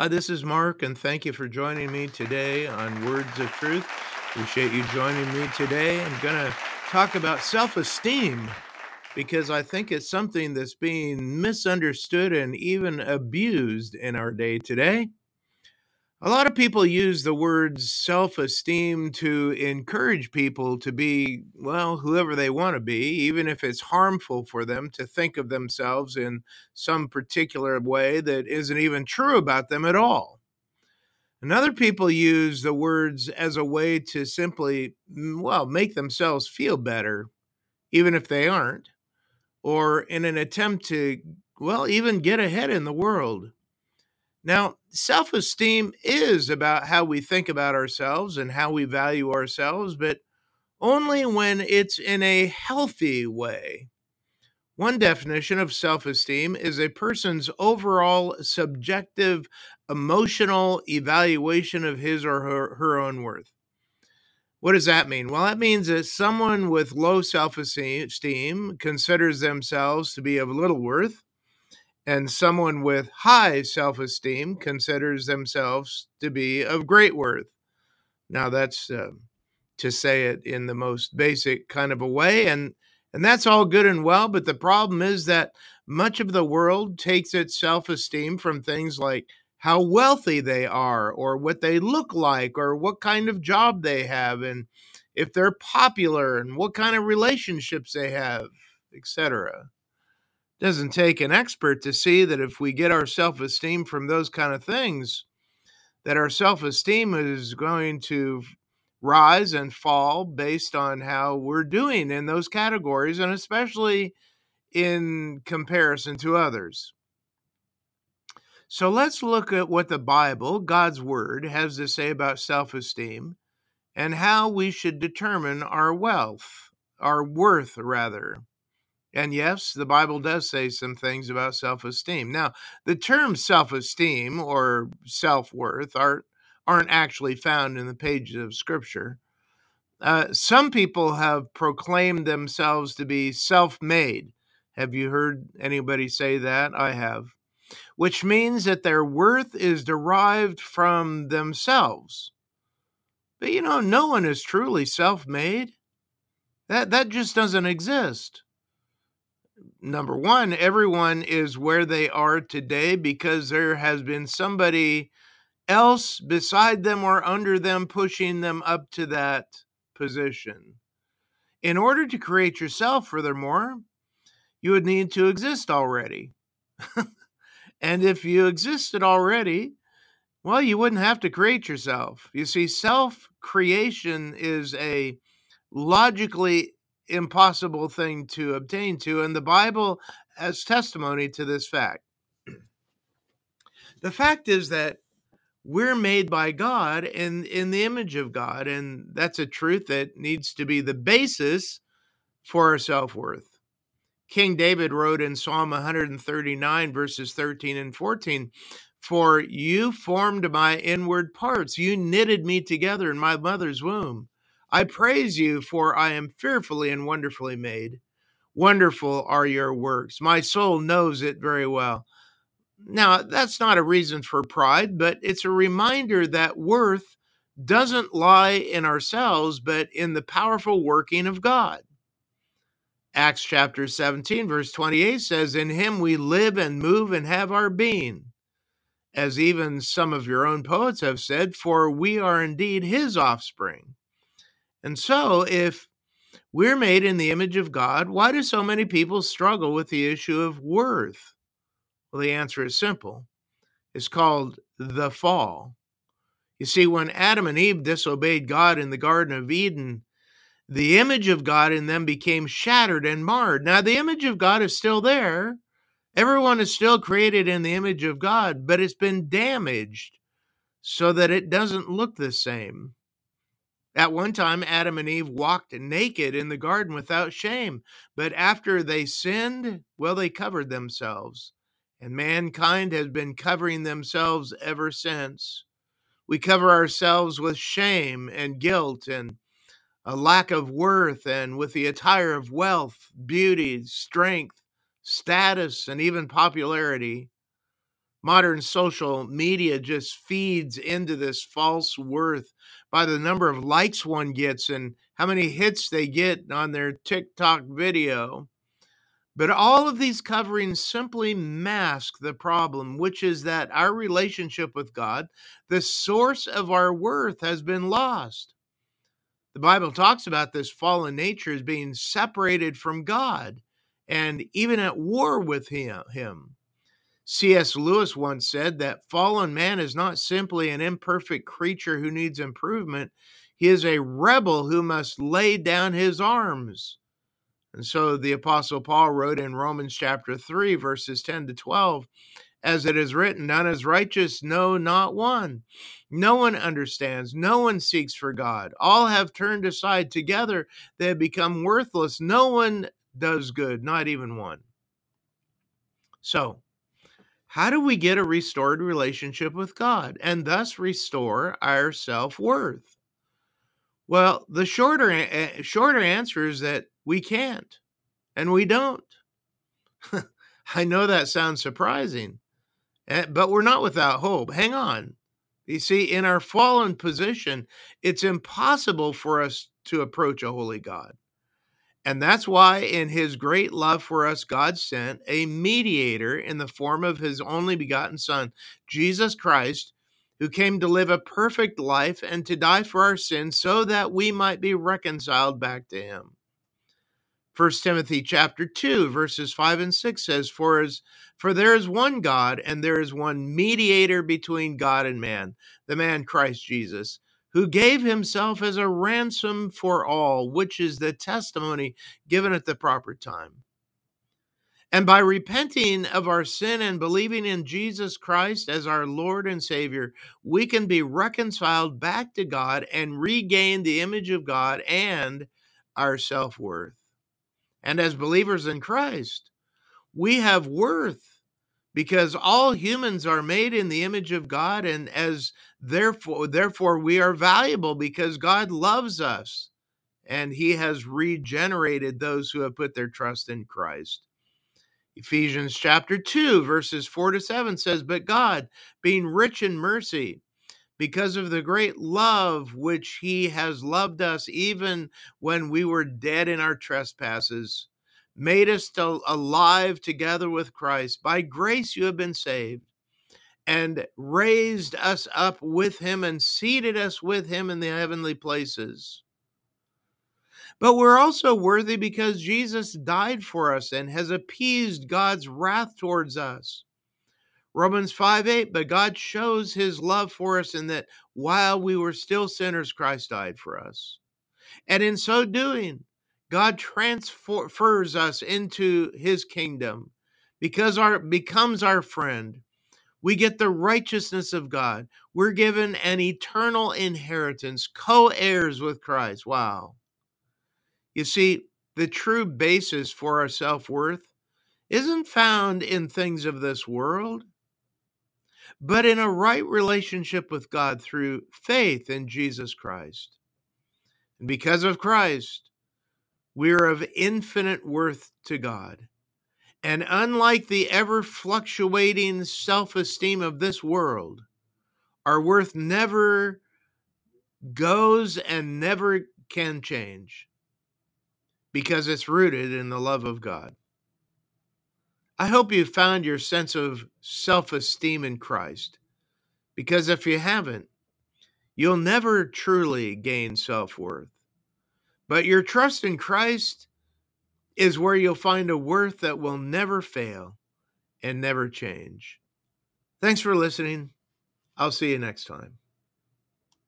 Hi, this is Mark, and thank you for joining me today on Words of Truth. Appreciate you joining me today. I'm going to talk about self esteem because I think it's something that's being misunderstood and even abused in our day today. A lot of people use the words self esteem to encourage people to be, well, whoever they want to be, even if it's harmful for them to think of themselves in some particular way that isn't even true about them at all. And other people use the words as a way to simply, mm, well, make themselves feel better, even if they aren't, or in an attempt to, well, even get ahead in the world. Now, self esteem is about how we think about ourselves and how we value ourselves, but only when it's in a healthy way. One definition of self esteem is a person's overall subjective emotional evaluation of his or her, her own worth. What does that mean? Well, that means that someone with low self esteem considers themselves to be of little worth and someone with high self esteem considers themselves to be of great worth. Now, that's uh, to say it in the most basic kind of a way, and, and that's all good and well. But the problem is that much of the world takes its self esteem from things like how wealthy they are, or what they look like, or what kind of job they have, and if they're popular, and what kind of relationships they have, etc doesn't take an expert to see that if we get our self esteem from those kind of things, that our self esteem is going to rise and fall based on how we're doing in those categories, and especially in comparison to others. So let's look at what the Bible, God's Word, has to say about self esteem and how we should determine our wealth, our worth, rather. And yes, the Bible does say some things about self esteem. Now, the term self esteem or self worth are, aren't actually found in the pages of Scripture. Uh, some people have proclaimed themselves to be self made. Have you heard anybody say that? I have. Which means that their worth is derived from themselves. But you know, no one is truly self made. That, that just doesn't exist number one, everyone is where they are today because there has been somebody else beside them or under them pushing them up to that position. In order to create yourself, furthermore, you would need to exist already. and if you existed already, well, you wouldn't have to create yourself. You see, self creation is a logically impossible thing to obtain to, and the Bible has testimony to this fact. The fact is that we're made by God and in the image of God, and that's a truth that needs to be the basis for our self worth. King David wrote in Psalm 139, verses 13 and 14, For you formed my inward parts, you knitted me together in my mother's womb. I praise you, for I am fearfully and wonderfully made. Wonderful are your works. My soul knows it very well. Now, that's not a reason for pride, but it's a reminder that worth doesn't lie in ourselves, but in the powerful working of God. Acts chapter 17, verse 28 says, In him we live and move and have our being. As even some of your own poets have said, for we are indeed his offspring. And so, if we're made in the image of God, why do so many people struggle with the issue of worth? Well, the answer is simple it's called the fall. You see, when Adam and Eve disobeyed God in the Garden of Eden, the image of God in them became shattered and marred. Now, the image of God is still there. Everyone is still created in the image of God, but it's been damaged so that it doesn't look the same. At one time, Adam and Eve walked naked in the garden without shame, but after they sinned, well, they covered themselves. And mankind has been covering themselves ever since. We cover ourselves with shame and guilt and a lack of worth, and with the attire of wealth, beauty, strength, status, and even popularity. Modern social media just feeds into this false worth by the number of likes one gets and how many hits they get on their TikTok video. But all of these coverings simply mask the problem, which is that our relationship with God, the source of our worth, has been lost. The Bible talks about this fallen nature as being separated from God and even at war with him. C.S. Lewis once said that fallen man is not simply an imperfect creature who needs improvement, he is a rebel who must lay down his arms. And so the Apostle Paul wrote in Romans chapter 3, verses 10 to 12, as it is written, None is righteous, no, not one. No one understands, no one seeks for God. All have turned aside together, they have become worthless. No one does good, not even one. So, how do we get a restored relationship with God and thus restore our self worth? Well, the shorter, shorter answer is that we can't and we don't. I know that sounds surprising, eh, but we're not without hope. Hang on. You see, in our fallen position, it's impossible for us to approach a holy God. And that's why, in his great love for us, God sent a mediator in the form of his only begotten Son, Jesus Christ, who came to live a perfect life and to die for our sins so that we might be reconciled back to him. 1 Timothy chapter 2 verses 5 and 6 says for as for there is one God and there is one mediator between God and man the man Christ Jesus who gave himself as a ransom for all, which is the testimony given at the proper time. And by repenting of our sin and believing in Jesus Christ as our Lord and Savior, we can be reconciled back to God and regain the image of God and our self worth. And as believers in Christ, we have worth because all humans are made in the image of God and as therefore therefore we are valuable because God loves us and he has regenerated those who have put their trust in Christ. Ephesians chapter 2 verses 4 to 7 says but God being rich in mercy because of the great love which he has loved us even when we were dead in our trespasses made us alive together with Christ. By grace you have been saved, and raised us up with him and seated us with him in the heavenly places. But we're also worthy because Jesus died for us and has appeased God's wrath towards us. Romans 5 8, but God shows his love for us in that while we were still sinners, Christ died for us. And in so doing, God transfers us into his kingdom because our becomes our friend. We get the righteousness of God. We're given an eternal inheritance, co-heirs with Christ. Wow. You see, the true basis for our self-worth isn't found in things of this world, but in a right relationship with God through faith in Jesus Christ. And because of Christ, we are of infinite worth to God. And unlike the ever fluctuating self esteem of this world, our worth never goes and never can change because it's rooted in the love of God. I hope you found your sense of self esteem in Christ because if you haven't, you'll never truly gain self worth. But your trust in Christ is where you'll find a worth that will never fail and never change. Thanks for listening. I'll see you next time.